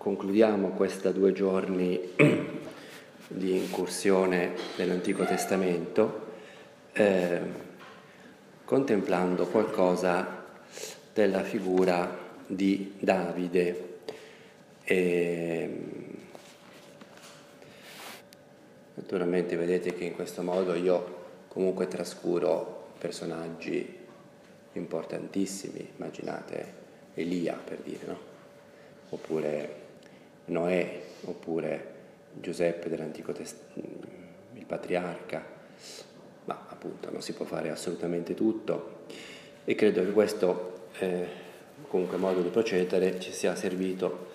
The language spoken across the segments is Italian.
concludiamo questa due giorni di incursione nell'Antico Testamento eh, contemplando qualcosa della figura di Davide. E, naturalmente vedete che in questo modo io comunque trascuro personaggi importantissimi, immaginate Elia per dire, no? oppure Noè, oppure Giuseppe dell'Antico Testamento, il patriarca, ma appunto non si può fare assolutamente tutto e credo che questo eh, comunque modo di procedere ci sia servito,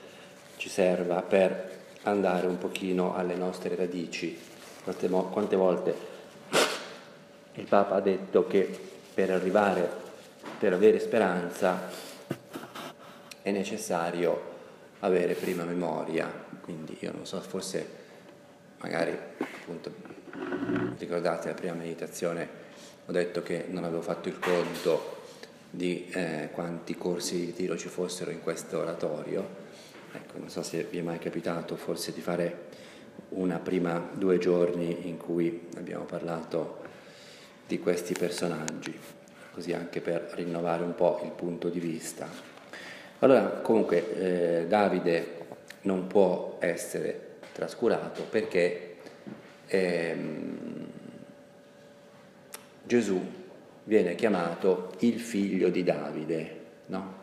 ci serva per andare un pochino alle nostre radici. Quante, quante volte il Papa ha detto che per arrivare, per avere speranza, è necessario avere prima memoria, quindi io non so, forse magari appunto ricordate la prima meditazione ho detto che non avevo fatto il conto di eh, quanti corsi di ritiro ci fossero in questo oratorio, ecco, non so se vi è mai capitato forse di fare una prima due giorni in cui abbiamo parlato di questi personaggi, così anche per rinnovare un po' il punto di vista. Allora, comunque, eh, Davide non può essere trascurato perché ehm, Gesù viene chiamato il figlio di Davide, no?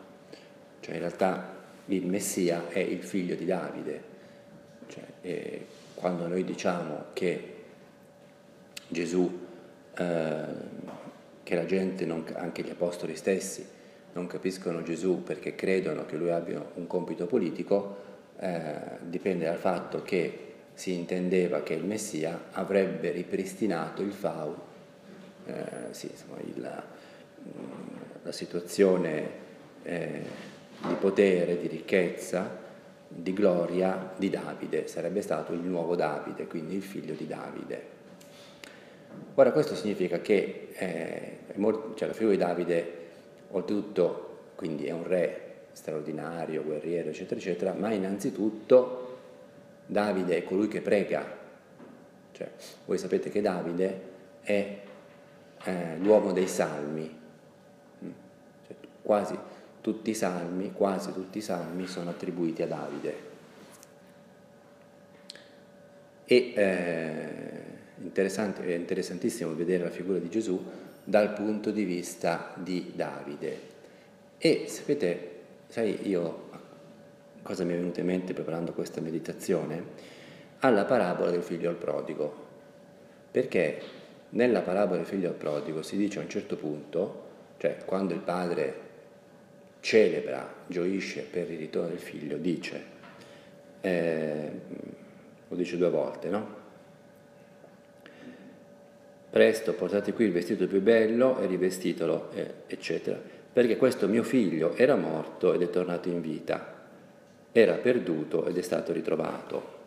Cioè in realtà il Messia è il figlio di Davide. Cioè, quando noi diciamo che Gesù, eh, che la gente, non, anche gli apostoli stessi, non capiscono Gesù perché credono che lui abbia un compito politico, eh, dipende dal fatto che si intendeva che il Messia avrebbe ripristinato il FAU, eh, sì, insomma, il, la situazione eh, di potere, di ricchezza, di gloria di Davide, sarebbe stato il nuovo Davide, quindi il figlio di Davide. Ora questo significa che eh, cioè, la figura di Davide oltretutto quindi è un re straordinario, guerriero, eccetera, eccetera, ma innanzitutto Davide è colui che prega. Cioè, voi sapete che Davide è eh, l'uomo dei salmi. Mm. Cioè, quasi tutti i salmi, quasi tutti i salmi sono attribuiti a Davide. E eh, è interessantissimo vedere la figura di Gesù dal punto di vista di Davide. E sapete, sai, io cosa mi è venuto in mente preparando questa meditazione? Alla parabola del figlio al prodigo. Perché nella parabola del figlio al prodigo si dice a un certo punto, cioè quando il padre celebra, gioisce per il ritorno del figlio, dice, eh, lo dice due volte, no? Presto portate qui il vestito più bello e rivestitelo, eccetera, perché questo mio figlio era morto ed è tornato in vita era perduto ed è stato ritrovato.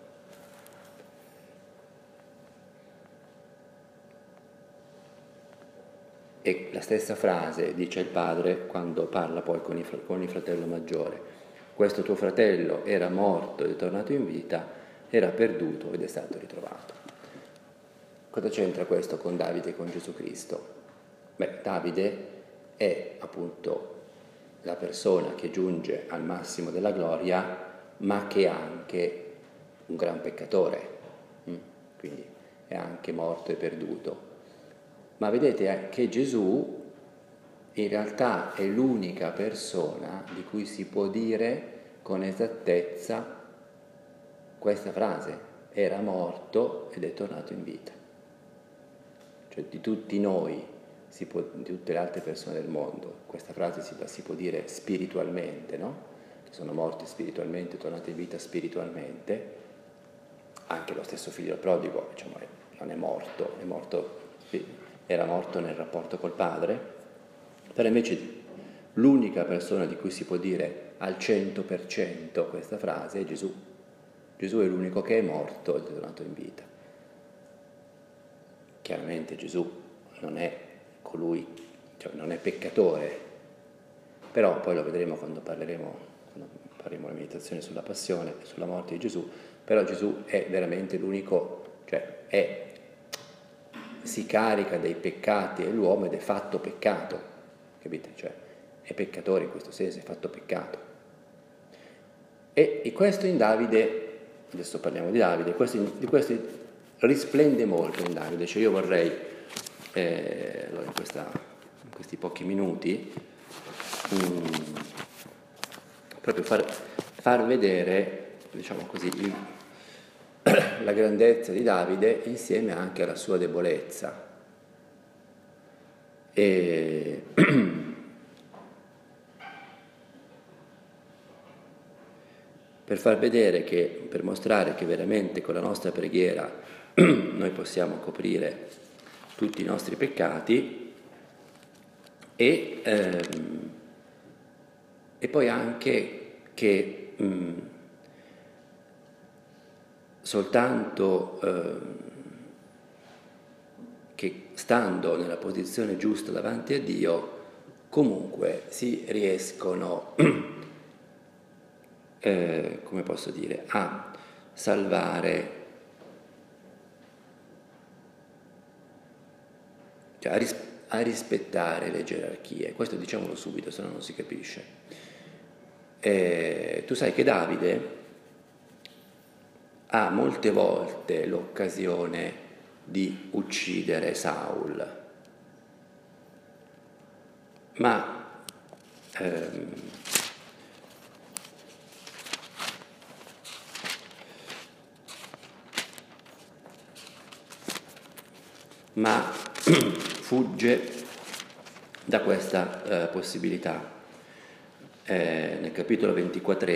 E la stessa frase dice il padre quando parla poi con, con il fratello maggiore. Questo tuo fratello era morto ed è tornato in vita, era perduto ed è stato ritrovato. Cosa c'entra questo con Davide e con Gesù Cristo? Beh, Davide è appunto la persona che giunge al massimo della gloria, ma che è anche un gran peccatore, mm? quindi è anche morto e perduto. Ma vedete eh, che Gesù in realtà è l'unica persona di cui si può dire con esattezza questa frase, era morto ed è tornato in vita. Cioè di tutti noi può, di tutte le altre persone del mondo. Questa frase si, si può dire spiritualmente, no? Che sono morti spiritualmente, tornati in vita spiritualmente. Anche lo stesso figlio prodigo diciamo, non è morto, è morto, era morto nel rapporto col padre, però invece l'unica persona di cui si può dire al 100% questa frase è Gesù. Gesù è l'unico che è morto ed è tornato in vita. Chiaramente Gesù non è colui, cioè non è peccatore, però poi lo vedremo quando parleremo, quando faremo la meditazione sulla passione, sulla morte di Gesù, però Gesù è veramente l'unico, cioè è, si carica dei peccati e l'uomo ed è fatto peccato, capite? Cioè è peccatore in questo senso, è fatto peccato. E, e questo in Davide, adesso parliamo di Davide, questo, di questo risplende molto in Davide, cioè io vorrei eh, in, questa, in, questi pochi minuti um, proprio far, far, vedere, diciamo così, il, la grandezza di Davide insieme anche alla sua debolezza. E per far vedere che, per mostrare che veramente con la nostra preghiera noi possiamo coprire tutti i nostri peccati e, ehm, e poi anche che mh, soltanto eh, che stando nella posizione giusta davanti a Dio comunque si riescono, eh, come posso dire, a salvare, cioè a, ris- a rispettare le gerarchie. Questo diciamolo subito, se no non si capisce. Eh, tu sai che Davide ha molte volte l'occasione di uccidere Saul, ma ehm, ma fugge da questa eh, possibilità. Eh, nel capitolo 24,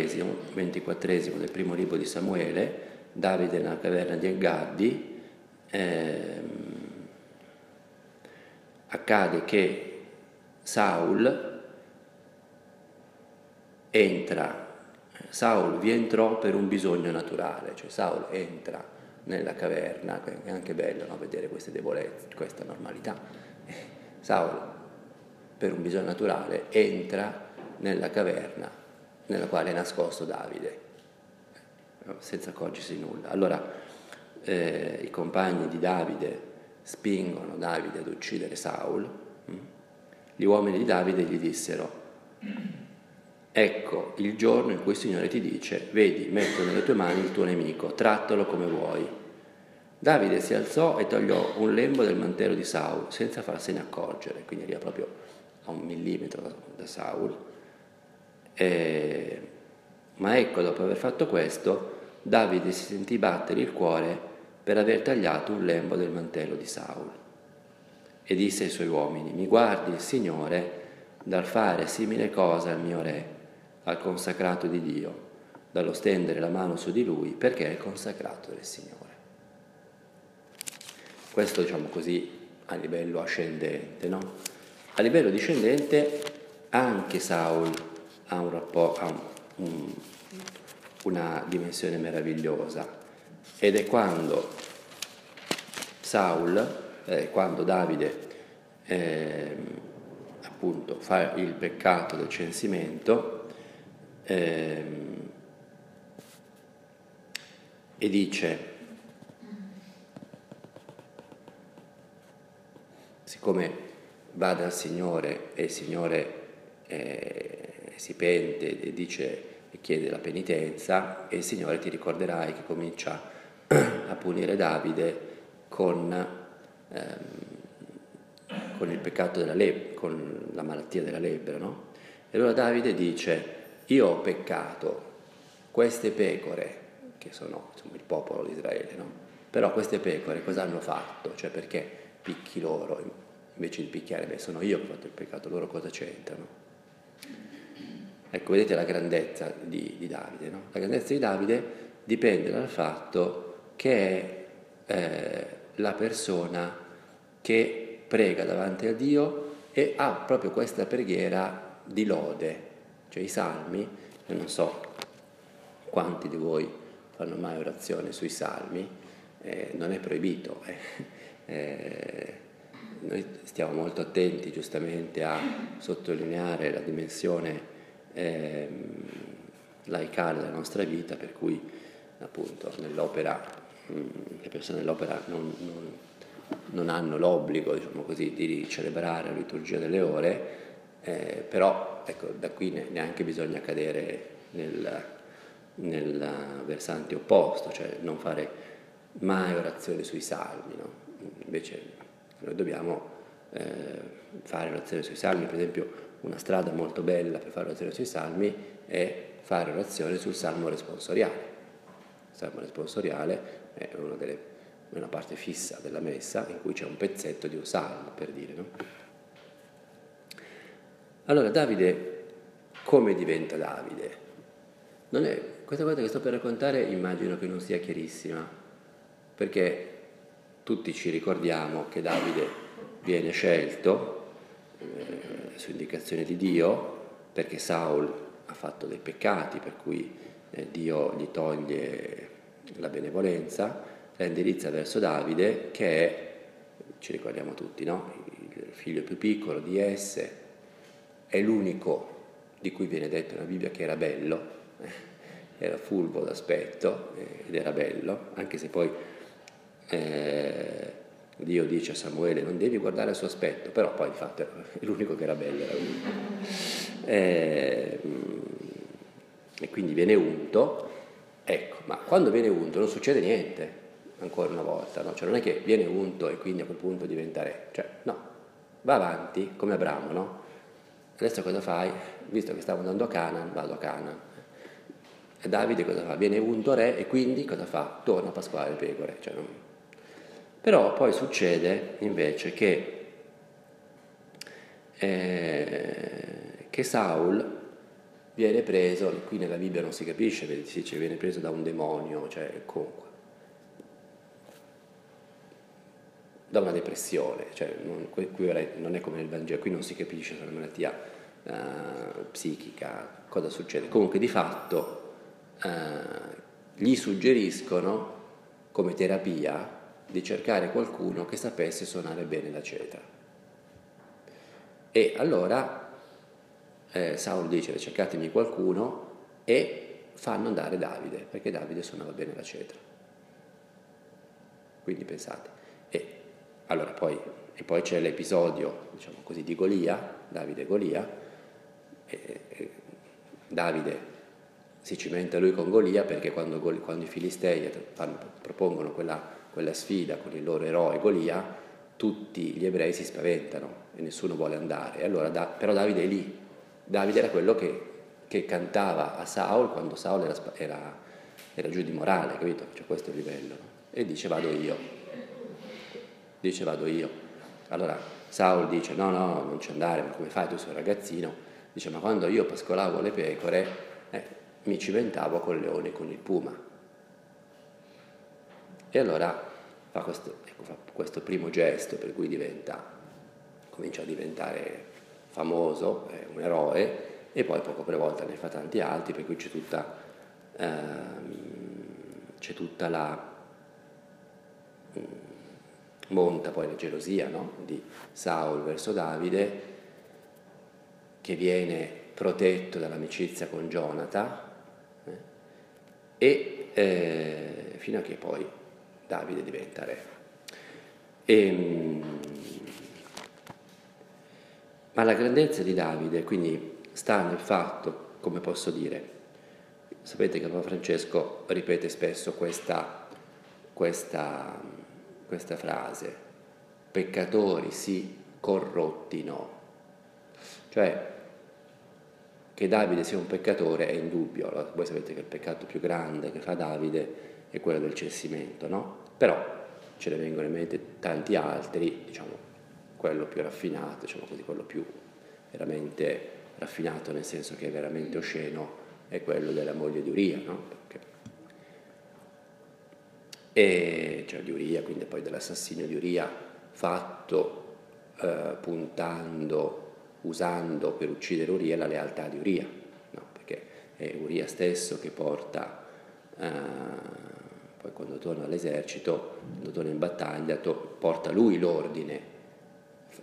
24 del primo libro di Samuele, Davide nella caverna di Engaddi, ehm, accade che Saul entra, Saul vi entrò per un bisogno naturale, cioè Saul entra nella caverna, è anche bello no? vedere queste debolezze, questa normalità. Saul, per un bisogno naturale, entra nella caverna nella quale è nascosto Davide senza accorgersi di nulla. Allora eh, i compagni di Davide spingono Davide ad uccidere Saul, mm? gli uomini di Davide gli dissero, ecco il giorno in cui il Signore ti dice, vedi, metto nelle tue mani il tuo nemico, trattalo come vuoi. Davide si alzò e tagliò un lembo del mantello di Saul senza farsene accorgere, quindi era proprio a un millimetro da, da Saul. E ma ecco, dopo aver fatto questo, Davide si sentì battere il cuore per aver tagliato un lembo del mantello di Saul. E disse ai suoi uomini, mi guardi il Signore dal fare simile cosa al mio re, al consacrato di Dio, dallo stendere la mano su di lui perché è il consacrato del Signore. Questo diciamo così a livello ascendente, no? A livello discendente anche Saul ha un rapporto, un, una dimensione meravigliosa ed è quando Saul, eh, quando Davide eh, appunto fa il peccato del censimento eh, e dice siccome va dal Signore e il Signore eh, si pente e dice e chiede la penitenza e il Signore ti ricorderai che comincia a punire Davide con, ehm, con il peccato della lebbra, con la malattia della lebbra, no? E allora Davide dice, io ho peccato, queste pecore, che sono insomma, il popolo di Israele, no? Però queste pecore cosa hanno fatto? Cioè perché picchi loro invece di picchiare, beh sono io che ho fatto il peccato, loro cosa c'entrano? Ecco, vedete la grandezza di, di Davide. No? La grandezza di Davide dipende dal fatto che è eh, la persona che prega davanti a Dio e ha proprio questa preghiera di lode, cioè i salmi, io non so quanti di voi fanno mai orazione sui salmi, eh, non è proibito. Eh. Eh, noi stiamo molto attenti giustamente a sottolineare la dimensione eh, laicale della nostra vita, per cui appunto nell'opera, mm, le persone nell'opera non, non, non hanno l'obbligo, diciamo così, di celebrare la liturgia delle ore, eh, però ecco, da qui neanche bisogna cadere nel, nel versante opposto, cioè non fare mai orazioni sui salmi, no? invece noi dobbiamo eh, fare orazioni sui salmi, per esempio una strada molto bella per fare orazione sui salmi è fare orazione sul salmo responsoriale. Il salmo responsoriale è una, delle, una parte fissa della messa in cui c'è un pezzetto di un salmo, per dire. No? Allora Davide, come diventa Davide? È, questa cosa che sto per raccontare immagino che non sia chiarissima, perché tutti ci ricordiamo che Davide viene scelto eh, su indicazione di Dio, perché Saul ha fatto dei peccati, per cui eh, Dio gli toglie la benevolenza, la indirizza verso Davide, che è, ci ricordiamo tutti, no? il figlio più piccolo di esse, è l'unico di cui viene detto nella Bibbia che era bello, eh, era fulvo d'aspetto eh, ed era bello, anche se poi eh, Dio dice a Samuele non devi guardare il suo aspetto, però poi infatti è l'unico che era bello. Era e, ehm, e quindi viene unto, ecco, ma quando viene unto non succede niente, ancora una volta, no? cioè non è che viene unto e quindi a quel punto diventa re, cioè no, va avanti come Abramo, no? Adesso cosa fai? Visto che stavo andando a Canaan, vado a Canaan. E Davide cosa fa? Viene unto re e quindi cosa fa? Torna a pasquale le pecore, cioè non, però poi succede invece che, eh, che Saul viene preso, qui nella Bibbia non si capisce, si dice viene preso da un demonio, cioè comunque, da una depressione, cioè non, qui non è come nel Vangelo, qui non si capisce se è una malattia uh, psichica, cosa succede. Comunque di fatto uh, gli suggeriscono come terapia di cercare qualcuno che sapesse suonare bene la cetra. E allora eh, Saul dice cercatemi qualcuno e fanno andare Davide, perché Davide suonava bene la cetra. Quindi pensate. E, allora, poi, e poi c'è l'episodio, diciamo così, di Golia, Davide Golia. E, e Davide si cimenta lui con Golia perché quando, quando i Filistei fanno, propongono quella quella sfida con il loro eroe Golia, tutti gli ebrei si spaventano e nessuno vuole andare. Allora, da, però Davide è lì. Davide era quello che, che cantava a Saul quando Saul era, era, era, giù di morale, capito? Cioè questo è il livello. E dice vado io. Dice vado io. Allora Saul dice no, no, non ci andare, ma come fai tu sei un ragazzino? Dice ma quando io pascolavo le pecore eh, mi cimentavo con il leone e con il puma e allora fa questo, ecco, fa questo primo gesto per cui diventa, comincia a diventare famoso, è un eroe, e poi poco per volta ne fa tanti altri, per cui c'è tutta, ehm, c'è tutta la... Monta poi la gelosia no? di Saul verso Davide, che viene protetto dall'amicizia con Jonathan, eh? e eh, fino a che poi Davide diventa re. E, ehm, ma la grandezza di Davide quindi sta nel fatto, come posso dire, sapete che Papa Francesco ripete spesso questa, questa, questa frase, peccatori sì, corrotti no. Cioè, che Davide sia un peccatore è indubbio, voi sapete che il peccato più grande che fa Davide è quello del censimento, no? Però ce ne vengono in mente tanti altri, diciamo, quello più raffinato, diciamo così, quello più veramente raffinato nel senso che è veramente osceno, è quello della moglie di Uria, no? Perché... E, cioè di Uria, quindi poi dell'assassinio di Uria fatto eh, puntando, usando per uccidere Uria la lealtà di Uria, no? perché è Uria stesso che porta eh, poi quando torna all'esercito, quando torna in battaglia, to- porta lui l'ordine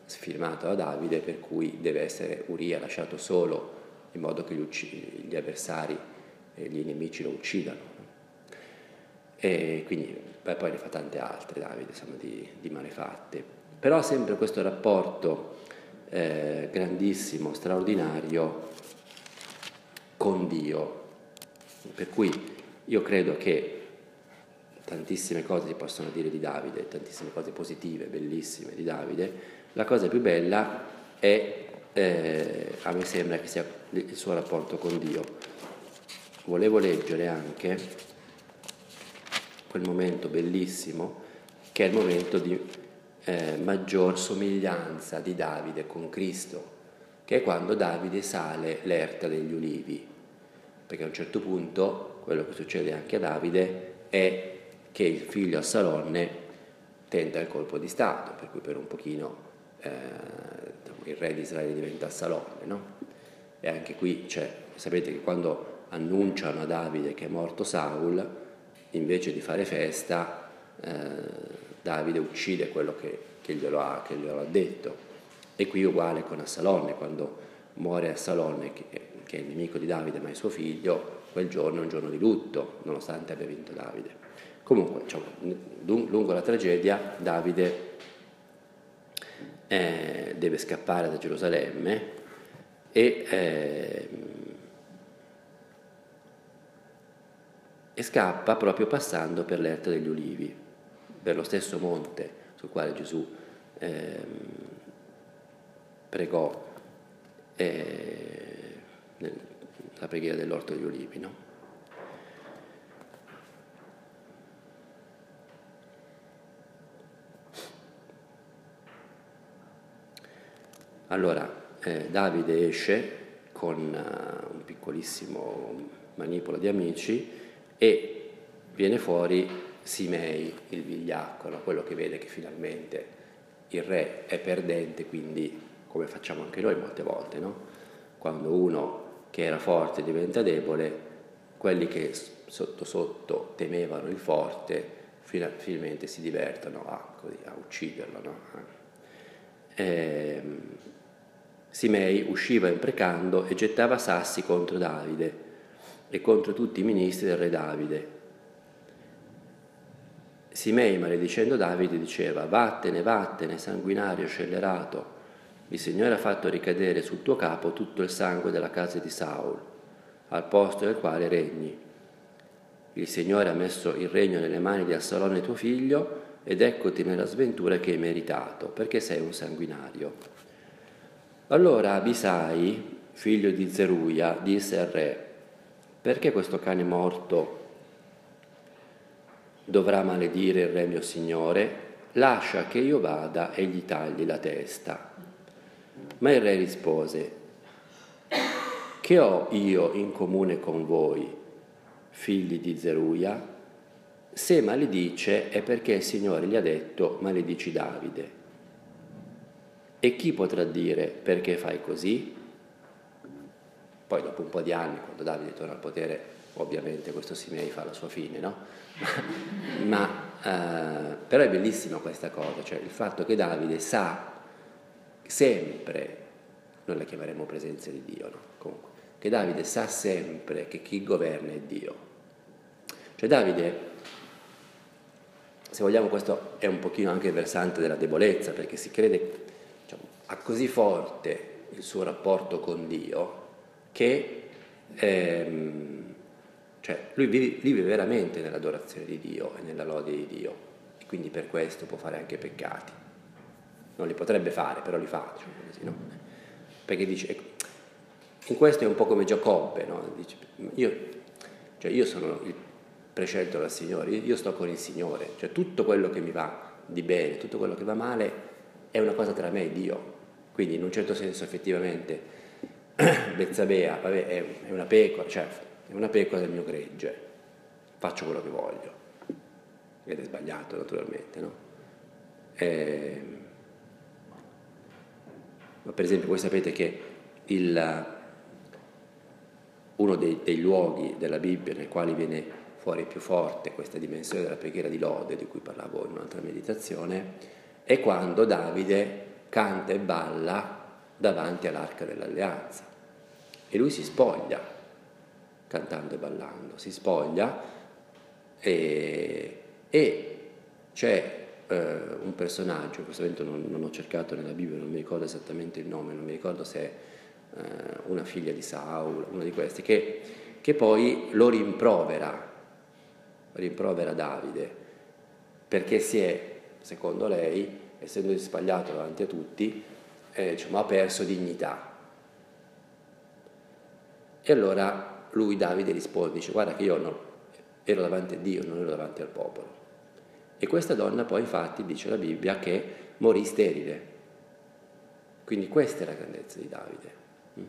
firmato da Davide per cui deve essere Uria lasciato solo in modo che gli, ucc- gli avversari e gli nemici lo uccidano. E quindi beh, poi ne fa tante altre Davide, insomma, di, di malefatte. Però sempre questo rapporto eh, grandissimo, straordinario con Dio. Per cui io credo che tantissime cose si possono dire di Davide, tantissime cose positive, bellissime di Davide, la cosa più bella è, eh, a me sembra che sia il suo rapporto con Dio. Volevo leggere anche quel momento bellissimo che è il momento di eh, maggior somiglianza di Davide con Cristo, che è quando Davide sale l'erta degli ulivi, perché a un certo punto quello che succede anche a Davide è che il figlio Assalonne tenta il colpo di Stato, per cui per un pochino eh, il re di Israele diventa Assalonne, no? E anche qui c'è, sapete che quando annunciano a Davide che è morto Saul, invece di fare festa, eh, Davide uccide quello che, che, glielo ha, che, glielo ha, detto. E qui uguale con Assalonne, quando muore Assalonne, che, che è il nemico di Davide ma è suo figlio, quel giorno è un giorno di lutto, nonostante abbia vinto Davide. Comunque, diciamo, lungo la tragedia, Davide eh, deve scappare da Gerusalemme e, eh, e, scappa proprio passando per l'erta degli ulivi, per lo stesso monte sul quale Gesù eh, pregò eh, la preghiera dell'orto degli ulivi. No? Allora, eh, Davide esce con uh, un piccolissimo manipolo di amici e viene fuori Simei, il vigliacco, no? quello che vede che finalmente il re è perdente, quindi come facciamo anche noi molte volte, no? quando uno che era forte diventa debole, quelli che sotto sotto temevano il forte finalmente si divertono a, così, a ucciderlo. No? Eh, Simei usciva imprecando e gettava sassi contro Davide e contro tutti i ministri del re Davide. Simei, maledicendo Davide, diceva, vattene, vattene, sanguinario, scellerato, il Signore ha fatto ricadere sul tuo capo tutto il sangue della casa di Saul, al posto del quale regni. Il Signore ha messo il regno nelle mani di Assalone tuo figlio, ed eccoti nella sventura che hai meritato, perché sei un sanguinario. Allora Abisai, figlio di Zeruia, disse al re, perché questo cane morto dovrà maledire il re mio signore? Lascia che io vada e gli tagli la testa. Ma il re rispose, che ho io in comune con voi, figli di Zeruia? Se maledice è perché il Signore gli ha detto maledici Davide. E chi potrà dire perché fai così? Poi dopo un po' di anni, quando Davide torna al potere, ovviamente questo Simei fa la sua fine, no? Ma eh, però è bellissima questa cosa, cioè il fatto che Davide sa sempre, noi la chiameremo presenza di Dio, no? Comunque, che Davide sa sempre che chi governa è Dio. Cioè Davide, se vogliamo questo è un pochino anche il versante della debolezza, perché si crede ha così forte il suo rapporto con Dio che ehm, cioè, lui vive, vive, veramente nell'adorazione di Dio e nella lode di Dio e quindi per questo può fare anche peccati. Non li potrebbe fare, però li fa, diciamo così, no? Perché dice, ecco, in questo è un po' come Giacobbe, no? Dice, io, cioè io sono il prescelto dal Signore, io sto con il Signore, cioè tutto quello che mi va di bene, tutto quello che va male è una cosa tra me e Dio. Quindi in un certo senso effettivamente Bezzabea vabbè, è, una pecora, cioè è una pecora del mio gregge, faccio quello che voglio. Ed è sbagliato naturalmente, no? E... Ehm, ma per esempio voi sapete che il, uno dei, dei, luoghi della Bibbia nei quali viene fuori più forte questa dimensione della preghiera di lode, di cui parlavo in un'altra meditazione, è quando Davide canta e balla davanti all'arca dell'alleanza. E lui si spoglia cantando e ballando, si spoglia e, e c'è eh, un personaggio, in questo momento non, non, ho cercato nella Bibbia, non mi ricordo esattamente il nome, non mi ricordo se è eh, una figlia di Saul, uno di questi, che, che poi lo rimprovera, rimprovera Davide, perché si è, secondo lei, essendo sbagliato davanti a tutti, eh, diciamo, ha perso dignità. E allora lui, Davide, risponde, dice guarda che io no, ero davanti a Dio, non ero davanti al popolo. E questa donna poi infatti dice la Bibbia che morì sterile. Quindi questa è la grandezza di Davide. Mm.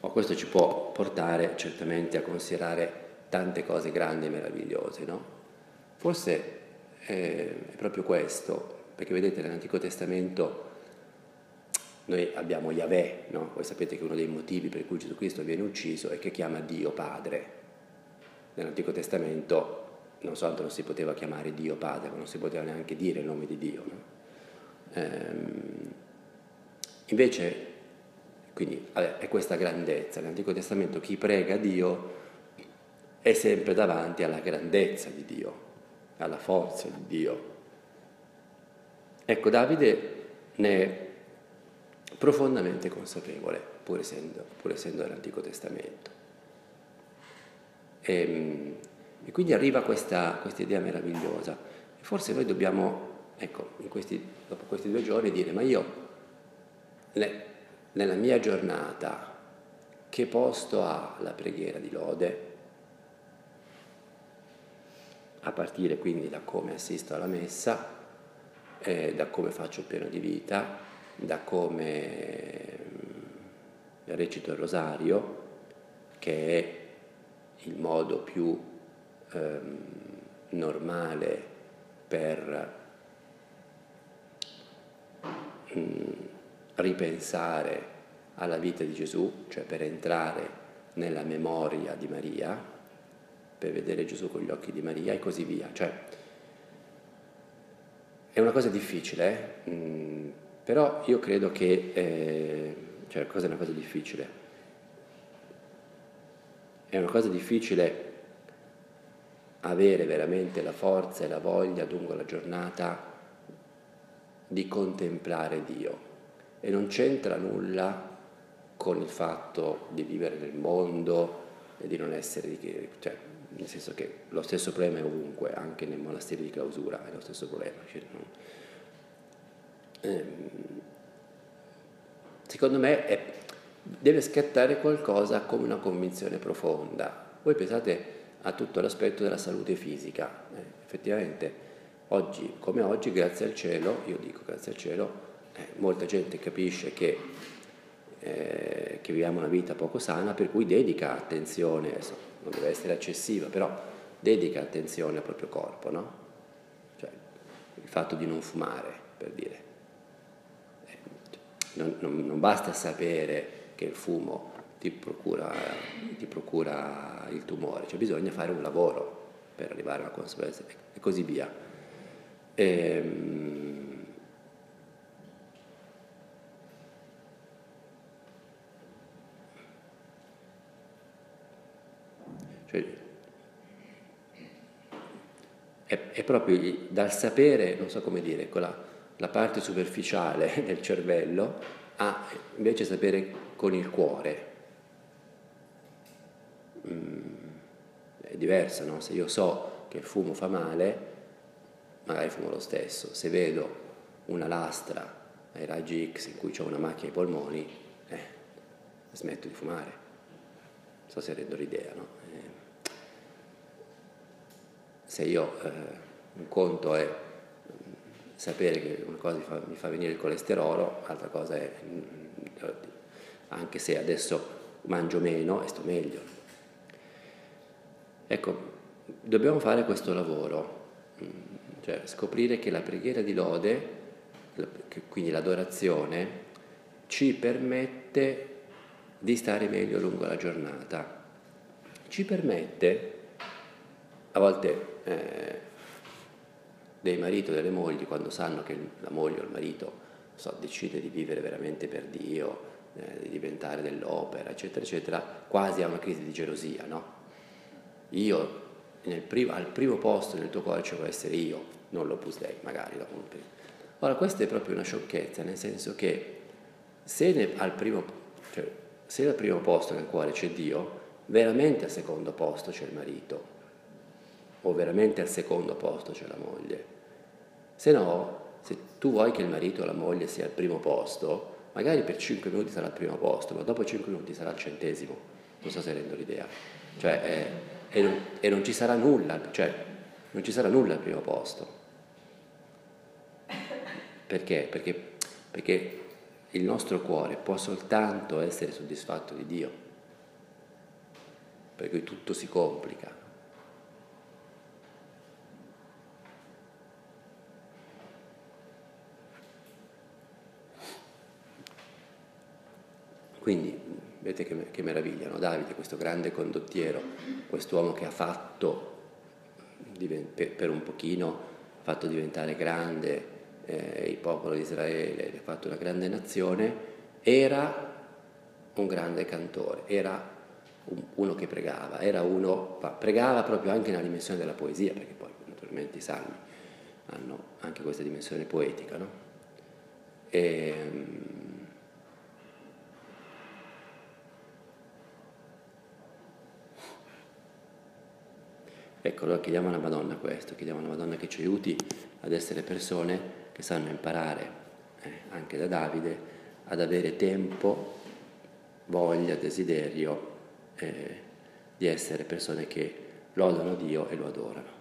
Oh, questo ci può portare certamente a considerare tante cose grandi e meravigliose, no? Forse è proprio questo, perché vedete nell'Antico Testamento noi abbiamo Yahweh, no? Voi sapete che uno dei motivi per cui Gesù Cristo viene ucciso è che chiama Dio Padre nell'Antico Testamento non soltanto non si poteva chiamare Dio Padre, ma non si poteva neanche dire il nome di Dio. No? Ehm, invece, quindi è questa grandezza. Nell'Antico Testamento chi prega Dio è sempre davanti alla grandezza di Dio, alla forza di Dio. Ecco, Davide ne è profondamente consapevole, pur essendo, pur essendo nell'Antico Testamento. E, ehm, e quindi arriva questa, questa, idea meravigliosa. E forse noi dobbiamo, ecco, questi, dopo questi due giorni, dire, ma io nella mia giornata che posto ha la preghiera di lode? A partire quindi da come assisto alla messa, eh, da come faccio il pieno di vita, da come mm, recito il rosario, che è il modo più ehm, normale per mh, mm, ripensare alla vita di Gesù, cioè per entrare nella memoria di Maria, per vedere Gesù con gli occhi di Maria e così via. Cioè, è una cosa difficile, eh? mm, però io credo che, eh, cioè, cosa è una cosa difficile? È una cosa difficile avere veramente la forza e la voglia lungo la giornata di contemplare Dio e non c'entra nulla con il fatto di vivere nel mondo e di non essere, cioè, nel senso che lo stesso problema è ovunque, anche nei monasteri di clausura è lo stesso problema. Cioè, no? ehm, secondo me è deve scattare qualcosa come una convinzione profonda. Voi pensate a tutto l'aspetto della salute fisica. Eh, effettivamente, oggi come oggi, grazie al cielo, io dico grazie al cielo, eh, molta gente capisce che, eh, che, viviamo una vita poco sana, per cui dedica attenzione, adesso non deve essere eccessiva, però dedica attenzione al proprio corpo, no? Cioè, il fatto di non fumare, per dire. Eh, non, non, non basta sapere che il fumo ti procura, ti procura il tumore, cioè bisogna fare un lavoro per arrivare alla consapevolezza e così via. Ehm, è, è, proprio dal sapere, non so come dire, con la, parte superficiale del cervello a invece sapere con il cuore. Mm, è diverso, no? Se io so che il fumo fa male, magari fumo lo stesso. Se vedo una lastra ai raggi X in cui ho una macchia ai polmoni, eh, smetto di fumare. Non so se rendo l'idea, no? Se io, eh, un conto è mm, sapere che una cosa mi fa, mi fa venire il colesterolo, altra cosa è mm, anche se adesso mangio meno e sto meglio. Ecco, dobbiamo fare questo lavoro, mm, cioè scoprire che la preghiera di lode, quindi l'adorazione, ci permette di stare meglio lungo la giornata, ci permette, a volte eh, dei mariti o delle mogli, quando sanno che la moglie o il marito so, decide di vivere veramente per Dio, eh, di diventare dell'opera, eccetera, eccetera, quasi a una crisi di gelosia, no? Io primo, al primo posto nel tuo cuore ci vuole essere io, non l'opus dei, magari. No? Ora, questa è proprio una sciocchezza, nel senso che se, ne, al primo, cioè, se al primo posto nel cuore c'è Dio, veramente al secondo posto c'è il marito, o veramente al secondo posto c'è la moglie. Se no, se tu vuoi che il marito o la moglie sia al primo posto, magari per 5 minuti sarà al primo posto, ma dopo 5 minuti sarà al centesimo. Non so se rendo l'idea. Cioè, eh, e, non, e, non, ci sarà nulla, cioè, non ci sarà nulla al primo posto. Perché? Perché, perché il nostro cuore può soltanto essere soddisfatto di Dio, per cui tutto si complica. Quindi vedete che, che meraviglia, no? Davide, questo grande condottiero, quest'uomo che ha fatto per un pochino, ha fatto diventare grande eh, il popolo di Israele, ha fatto una grande nazione, era un grande cantore, era un, uno che pregava, era uno, pregava proprio anche nella dimensione della poesia, perché poi naturalmente i salmi hanno anche questa dimensione poetica, no? E, Ecco, allora chiediamo alla Madonna questo, chiediamo alla Madonna che ci aiuti ad essere persone che sanno imparare, eh, anche da Davide, ad avere tempo, voglia, desiderio eh, di essere persone che lodano Dio e lo adorano.